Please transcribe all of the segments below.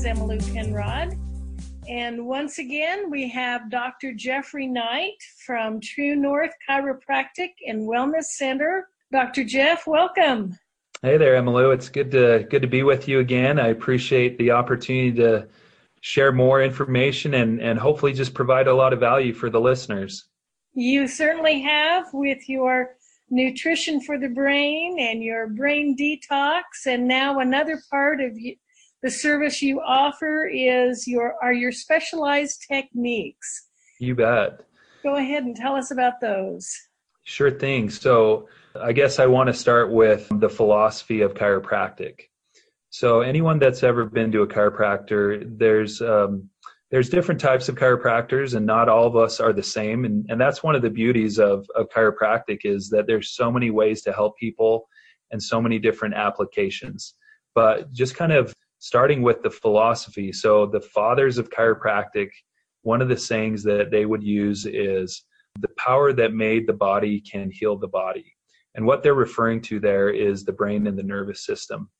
is Emmylou Penrod. And once again, we have Dr. Jeffrey Knight from True North Chiropractic and Wellness Center. Dr. Jeff, welcome. Hey there, Emmylou. It's good to good to be with you again. I appreciate the opportunity to share more information and, and hopefully just provide a lot of value for the listeners. You certainly have with your nutrition for the brain and your brain detox and now another part of the service you offer is your are your specialized techniques. You bet. Go ahead and tell us about those. Sure thing. So i guess i want to start with the philosophy of chiropractic. So anyone that's ever been to a chiropractor there's um, there's different types of chiropractors and not all of us are the same and, and that's one of the beauties of, of chiropractic is that there's so many ways to help people and so many different applications. But just kind of starting with the philosophy. So the fathers of chiropractic one of the sayings that they would use is the power that made the body can heal the body. And what they're referring to there is the brain and the nervous system.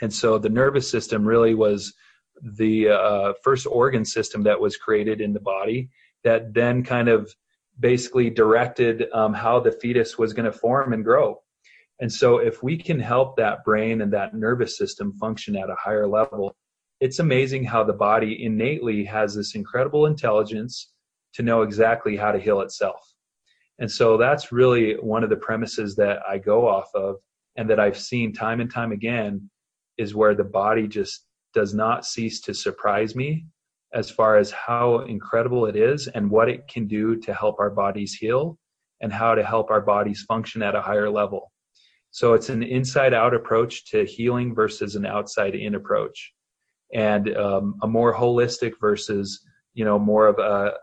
And so the nervous system really was the uh, first organ system that was created in the body that then kind of basically directed um, how the fetus was going to form and grow. And so, if we can help that brain and that nervous system function at a higher level, it's amazing how the body innately has this incredible intelligence to know exactly how to heal itself. And so, that's really one of the premises that I go off of and that I've seen time and time again is where the body just does not cease to surprise me as far as how incredible it is and what it can do to help our bodies heal and how to help our bodies function at a higher level. So it's an inside out approach to healing versus an outside in approach and um, a more holistic versus, you know, more of a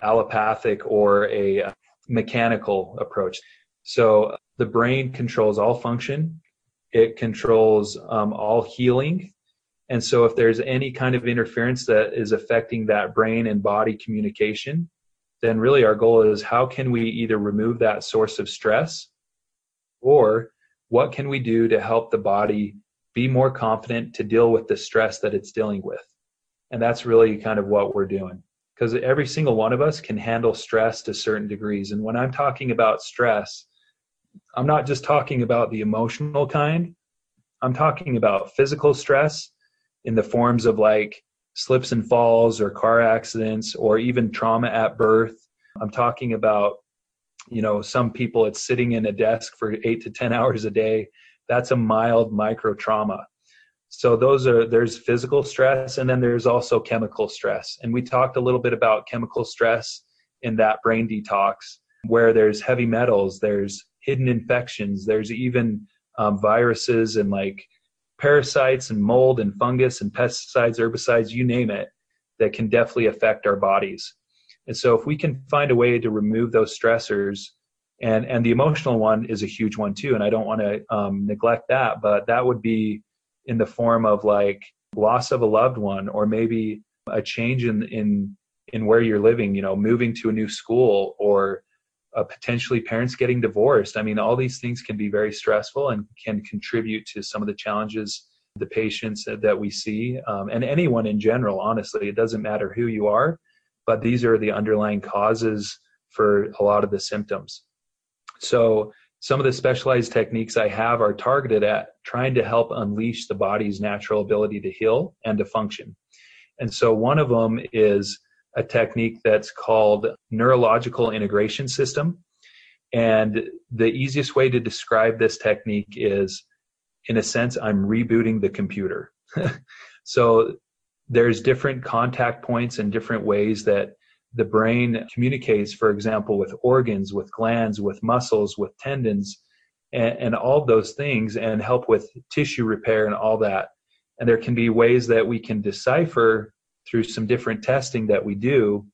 allopathic or a mechanical approach. So the brain controls all function. It controls um, all healing and so, if there's any kind of interference that is affecting that brain and body communication, then really our goal is how can we either remove that source of stress or what can we do to help the body be more confident to deal with the stress that it's dealing with? And that's really kind of what we're doing. Because every single one of us can handle stress to certain degrees. And when I'm talking about stress, I'm not just talking about the emotional kind, I'm talking about physical stress in the forms of like slips and falls or car accidents or even trauma at birth. I'm talking about, you know, some people it's sitting in a desk for eight to 10 hours a day. That's a mild micro trauma. So those are there's physical stress and then there's also chemical stress. And we talked a little bit about chemical stress in that brain detox where there's heavy metals, there's hidden infections, there's even um, viruses and like parasites and mold and fungus and pesticides, herbicides, you name it, that can definitely affect our bodies. And so if we can find a way to remove those stressors, and and the emotional one is a huge one too, and I don't want to um, neglect that, but that would be in the form of like loss of a loved one, or maybe a change in in in where you're living, you know, moving to a new school, or uh, potentially parents getting divorced. I mean, all these things can be very stressful and can contribute to some of the challenges the patients that we see um, and anyone in general. Honestly, it doesn't matter who you are, but these are the underlying causes for a lot of the symptoms. So, some of the specialized techniques I have are targeted at trying to help unleash the body's natural ability to heal and to function. And so, one of them is a technique that's called neurological integration system. And the easiest way to describe this technique is, in a sense, I'm rebooting the computer. so there's different contact points and different ways that the brain communicates, for example, with organs, with glands, with muscles, with tendons, and, and all those things, and help with tissue repair and all that. And there can be ways that we can decipher through some different testing that we do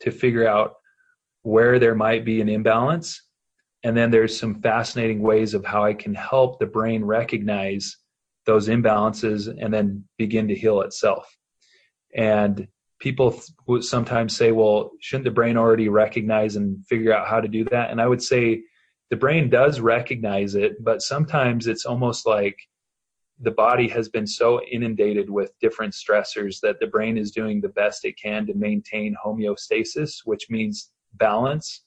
to figure out where there might be an imbalance. And then there's some fascinating ways of how I can help the brain recognize those imbalances and then begin to heal itself. And people would sometimes say, well, shouldn't the brain already recognize and figure out how to do that? And I would say the brain does recognize it, but sometimes it's almost like the body has been so inundated with different stressors that the brain is doing the best it can to maintain homeostasis, which means balance.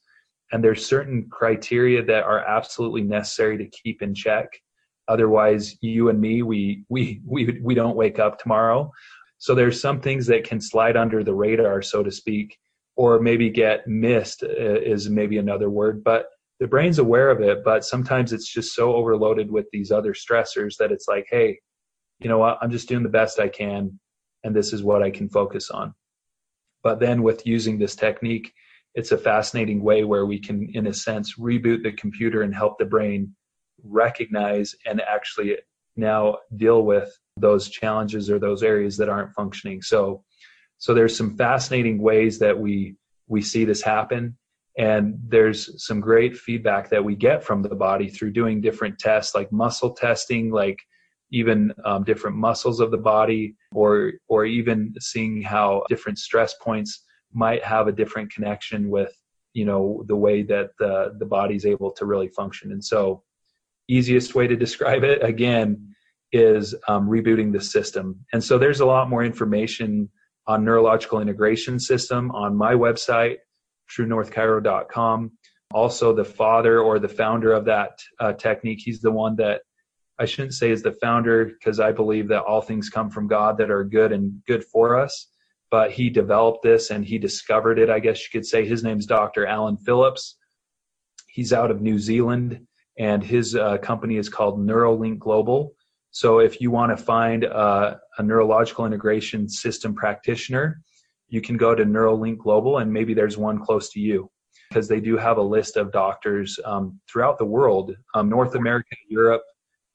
And there's certain criteria that are absolutely necessary to keep in check. Otherwise, you and me, we we we we don't wake up tomorrow. So there's some things that can slide under the radar, so to speak, or maybe get missed uh, is maybe another word. But the brain's aware of it, but sometimes it's just so overloaded with these other stressors that it's like, hey, you know what? I'm just doing the best I can, and this is what I can focus on. But then with using this technique, it's a fascinating way where we can, in a sense, reboot the computer and help the brain recognize and actually now deal with those challenges or those areas that aren't functioning. So, so there's some fascinating ways that we we see this happen and there's some great feedback that we get from the body through doing different tests like muscle testing like even um, different muscles of the body or or even seeing how different stress points might have a different connection with you know the way that the the body's able to really function and so easiest way to describe it again is um, rebooting the system and so there's a lot more information on neurological integration system on my website truenorthchiro.com. Also, the father or the founder of that uh, technique, he's the one that I shouldn't say is the founder because I believe that all things come from God that are good and good for us. But he developed this and he discovered it, I guess you could say. His name's Dr. Alan Phillips. He's out of New Zealand and his uh, company is called Neurolink Global. So if you want to find uh, a neurological integration system practitioner, you can go to Neurolink Global and maybe there's one close to you because they do have a list of doctors um, throughout the world, um, North America, Europe,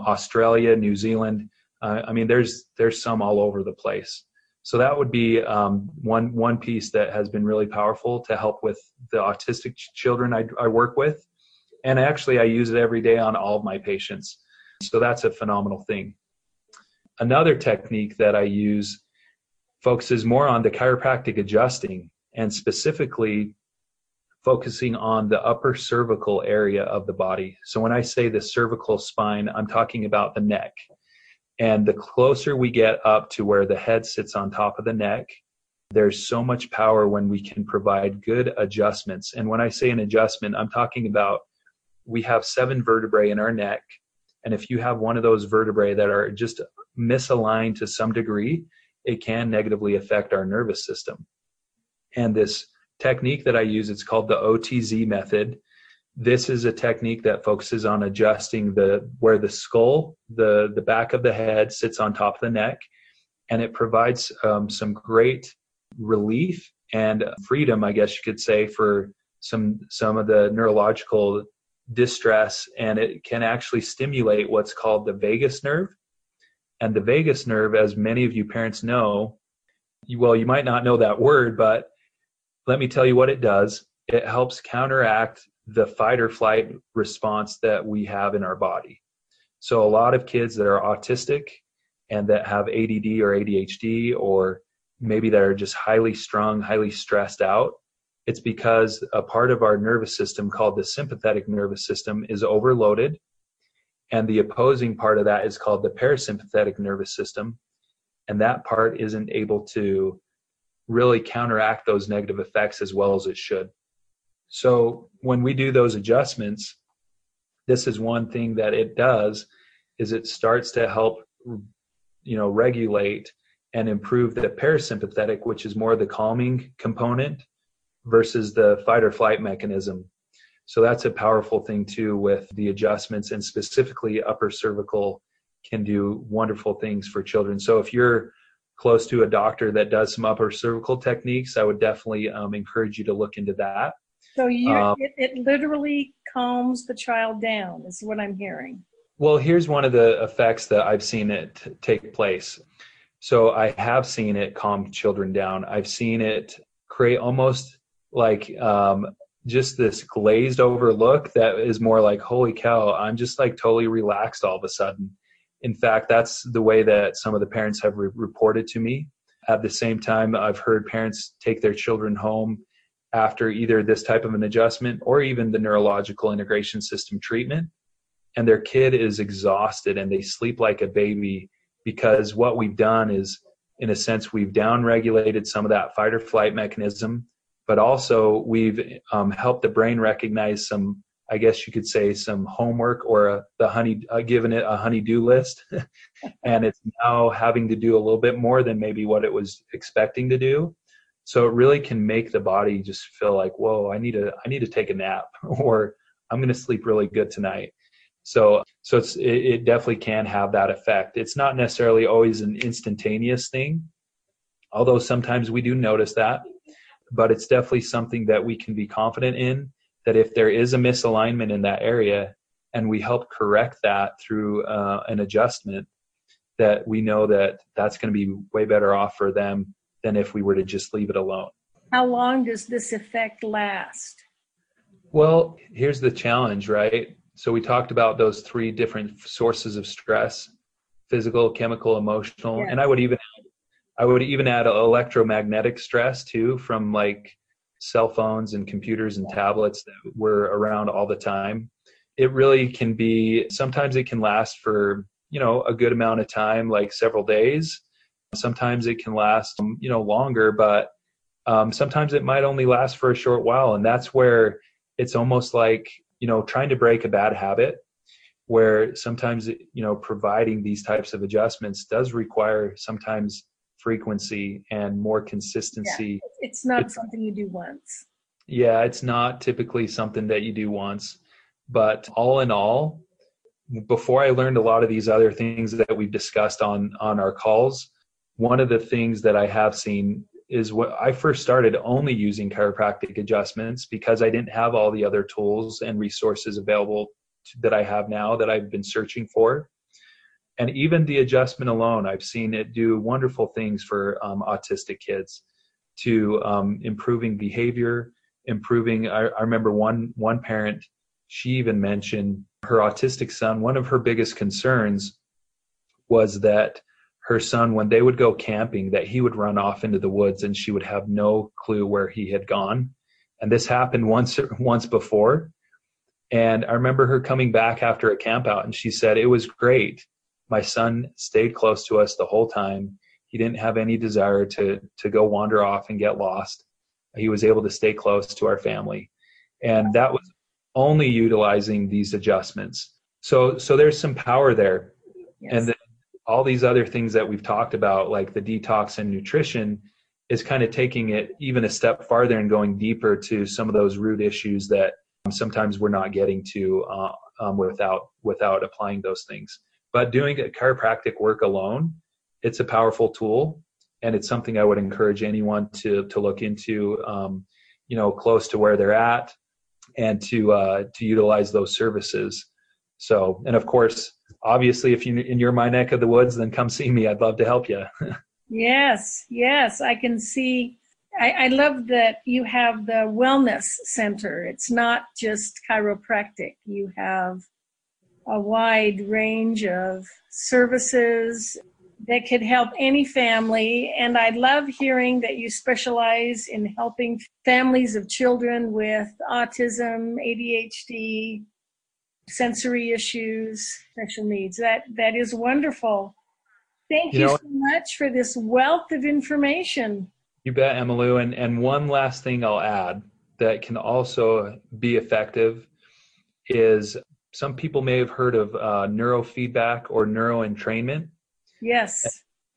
Australia, New Zealand. Uh, I mean, there's there's some all over the place. So that would be um, one one piece that has been really powerful to help with the autistic children I, I work with, and actually I use it every day on all of my patients. So that's a phenomenal thing. Another technique that I use focuses more on the chiropractic adjusting and specifically focusing on the upper cervical area of the body. So when I say the cervical spine, I'm talking about the neck. And the closer we get up to where the head sits on top of the neck, there's so much power when we can provide good adjustments. And when I say an adjustment, I'm talking about we have seven vertebrae in our neck. And if you have one of those vertebrae that are just misaligned to some degree, it can negatively affect our nervous system. And this technique that I use, it's called the OTZ method. This is a technique that focuses on adjusting the where the skull, the the back of the head sits on top of the neck, and it provides um, some great relief and freedom, I guess you could say, for some some of the neurological distress, and it can actually stimulate what's called the vagus nerve, and the vagus nerve, as many of you parents know, well, you might not know that word, but let me tell you what it does. It helps counteract the fight or flight response that we have in our body. So, a lot of kids that are autistic and that have ADD or ADHD, or maybe that are just highly strung, highly stressed out, it's because a part of our nervous system called the sympathetic nervous system is overloaded and the opposing part of that is called the parasympathetic nervous system. And that part isn't able to really counteract those negative effects as well as it should. So when we do those adjustments, this is one thing that it does is it starts to help you know regulate and improve the parasympathetic which is more the calming component versus the fight or flight mechanism so that's a powerful thing too with the adjustments and specifically upper cervical can do wonderful things for children. So if you're close to a doctor that does some upper cervical techniques, I would definitely um, encourage you to look into that. So you, um, it, it literally calms the child down, is what I'm hearing. Well, here's one of the effects that I've seen it take place. So I have seen it calm children down. I've seen it create almost like um, just this glazed over look that is more like holy cow i'm just like totally relaxed all of a sudden. In fact that's the way that some of the parents have re- reported to me. At the same time i've heard parents take their children home after either this type of an adjustment or even the neurological integration system treatment and their kid is exhausted and they sleep like a baby because what we've done is in a sense we've downregulated some of that fight or flight mechanism but also we've um, helped the brain recognize some i guess you could say some homework or a, the honey uh, given it a honey-do list. And it's now having to do a little bit more than maybe what it was expecting to do. So it really can make the body just feel like whoa i need to i need to take a nap or i'm going to sleep really good tonight. So so it's it, it definitely can have that effect. It's not necessarily always an instantaneous thing although sometimes we do notice that but it's definitely something that we can be confident in that if there is a misalignment in that area and we help correct that through uh, an adjustment that we know that that's going to be way better off for them than if we were to just leave it alone. How long does this effect last? Well here's the challenge right? So we talked about those three different sources of stress physical chemical emotional yeah. and i would even I would even add electromagnetic stress too from like cell phones and computers and tablets that were around all the time. It really can be sometimes it can last for, you know, a good amount of time, like several days. Sometimes it can last, you know, longer, but um, sometimes it might only last for a short while. And that's where it's almost like, you know, trying to break a bad habit where sometimes, you know, providing these types of adjustments does require sometimes frequency and more consistency. Yeah, it's not it's, something you do once. Yeah, it's not typically something that you do once. But all in all, before I learned a lot of these other things that we've discussed on on our calls, one of the things that I have seen is what I first started only using chiropractic adjustments because I didn't have all the other tools and resources available to, that I have now that I've been searching for and even the adjustment alone i've seen it do wonderful things for um, autistic kids to um, improving behavior improving I, I, remember one one parent she even mentioned her autistic son one of her biggest concerns was that her son when they would go camping that he would run off into the woods and she would have no clue where he had gone. And this happened once once before. And i remember her coming back after a camp out and she said it was great my son stayed close to us the whole time. He didn't have any desire to to go wander off and get lost. He was able to stay close to our family, and that was only utilizing these adjustments. So so there's some power there, yes. and then all these other things that we've talked about, like the detox and nutrition, is kind of taking it even a step farther and going deeper to some of those root issues that sometimes we're not getting to uh, um, without without applying those things. But doing chiropractic work alone, it's a powerful tool, and it's something I would encourage anyone to to look into. Um, you know, close to where they're at, and to uh, to utilize those services. So, and of course, obviously, if you're in your my neck of the woods, then come see me. I'd love to help you. yes, yes, I can see. I, I, love that you have the wellness center. It's not just chiropractic. You have a wide range of services that could help any family. And I love hearing that you specialize in helping families of children with autism, ADHD, sensory issues, special needs. That that is wonderful. Thank you, you know, so much for this wealth of information. You bet, Emmylou. And and one last thing I'll add that can also be effective is some people may have heard of uh, neurofeedback or neuroentrainment. Yes.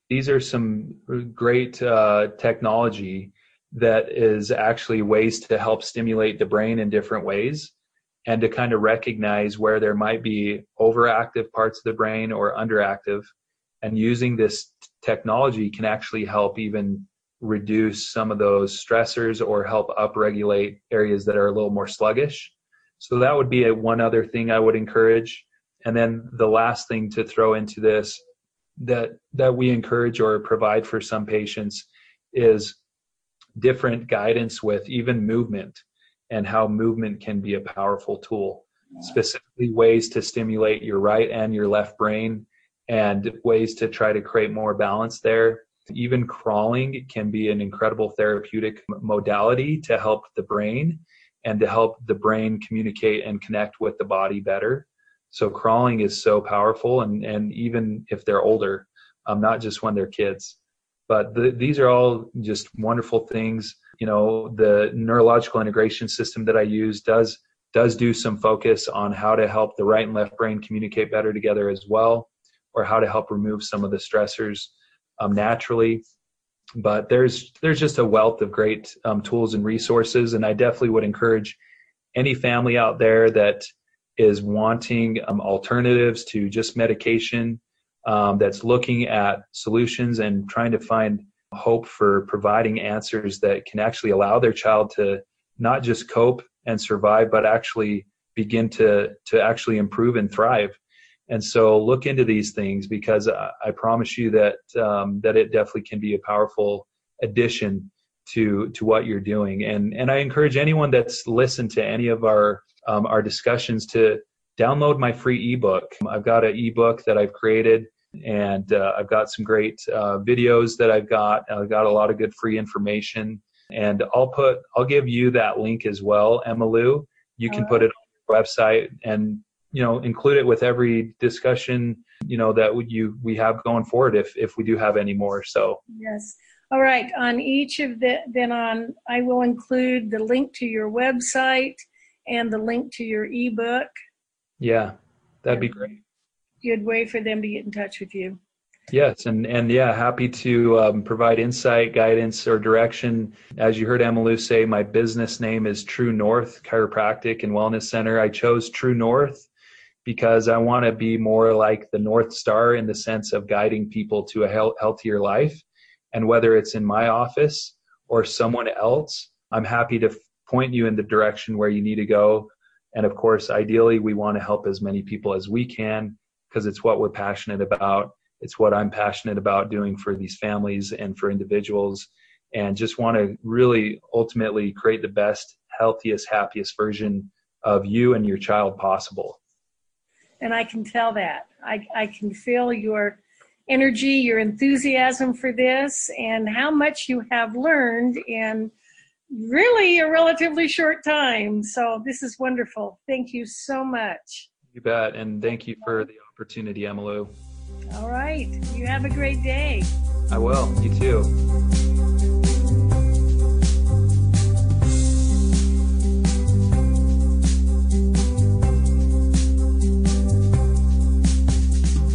These are some great uh, technology that is actually ways to help stimulate the brain in different ways and to kind of recognize where there might be overactive parts of the brain or underactive. And using this technology can actually help even reduce some of those stressors or help upregulate areas that are a little more sluggish so that would be a, one other thing I would encourage. And then the last thing to throw into this that that we encourage or provide for some patients is different guidance with even movement and how movement can be a powerful tool. Specifically ways to stimulate your right and your left brain and ways to try to create more balance there. Even crawling can be an incredible therapeutic modality to help the brain and to help the brain communicate and connect with the body better. So crawling is so powerful, and and even if they're older, um, not just when they're kids. But the, these are all just wonderful things. You know, the neurological integration system that I use does does do some focus on how to help the right and left brain communicate better together as well, or how to help remove some of the stressors um, naturally. But there's there's just a wealth of great um, tools and resources, and I definitely would encourage any family out there that is wanting um, alternatives to just medication um, that's looking at solutions and trying to find hope for providing answers that can actually allow their child to not just cope and survive, but actually begin to to actually improve and thrive. And so look into these things because I, I promise you that um, that it definitely can be a powerful addition to to what you're doing. And and I encourage anyone that's listened to any of our um, our discussions to download my free ebook. I've got an ebook that I've created and uh, I've got some great uh, videos that I've got. I've got a lot of good free information, and I'll put I'll give you that link as well, Emmylou. You can put it on your website and you know include it with every discussion you know that you we have going forward if if we do have any more. So yes. All right. On each of the then on I will include the link to your website and the link to your ebook. Yeah, that'd be great good way for them to get in touch with you. Yes, and and yeah, happy to um, provide insight, guidance, or direction. As you heard Emily say, my business name is True North Chiropractic and Wellness Center. I chose True North because I want to be more like the North Star in the sense of guiding people to a healthier life. And whether it's in my office or someone else, I'm happy to point you in the direction where you need to go. And of course, ideally, we want to help as many people as we can because it's what we're passionate about. It's what I'm passionate about doing for these families and for individuals, and just want to really ultimately create the best, healthiest, happiest version of you and your child possible. And I can tell that. I, I can feel your energy, your enthusiasm for this, and how much you have learned in really a relatively short time. So this is wonderful. Thank you so much. You bet. And thank you for the opportunity, Emmylou. All right. You have a great day. I will. You too.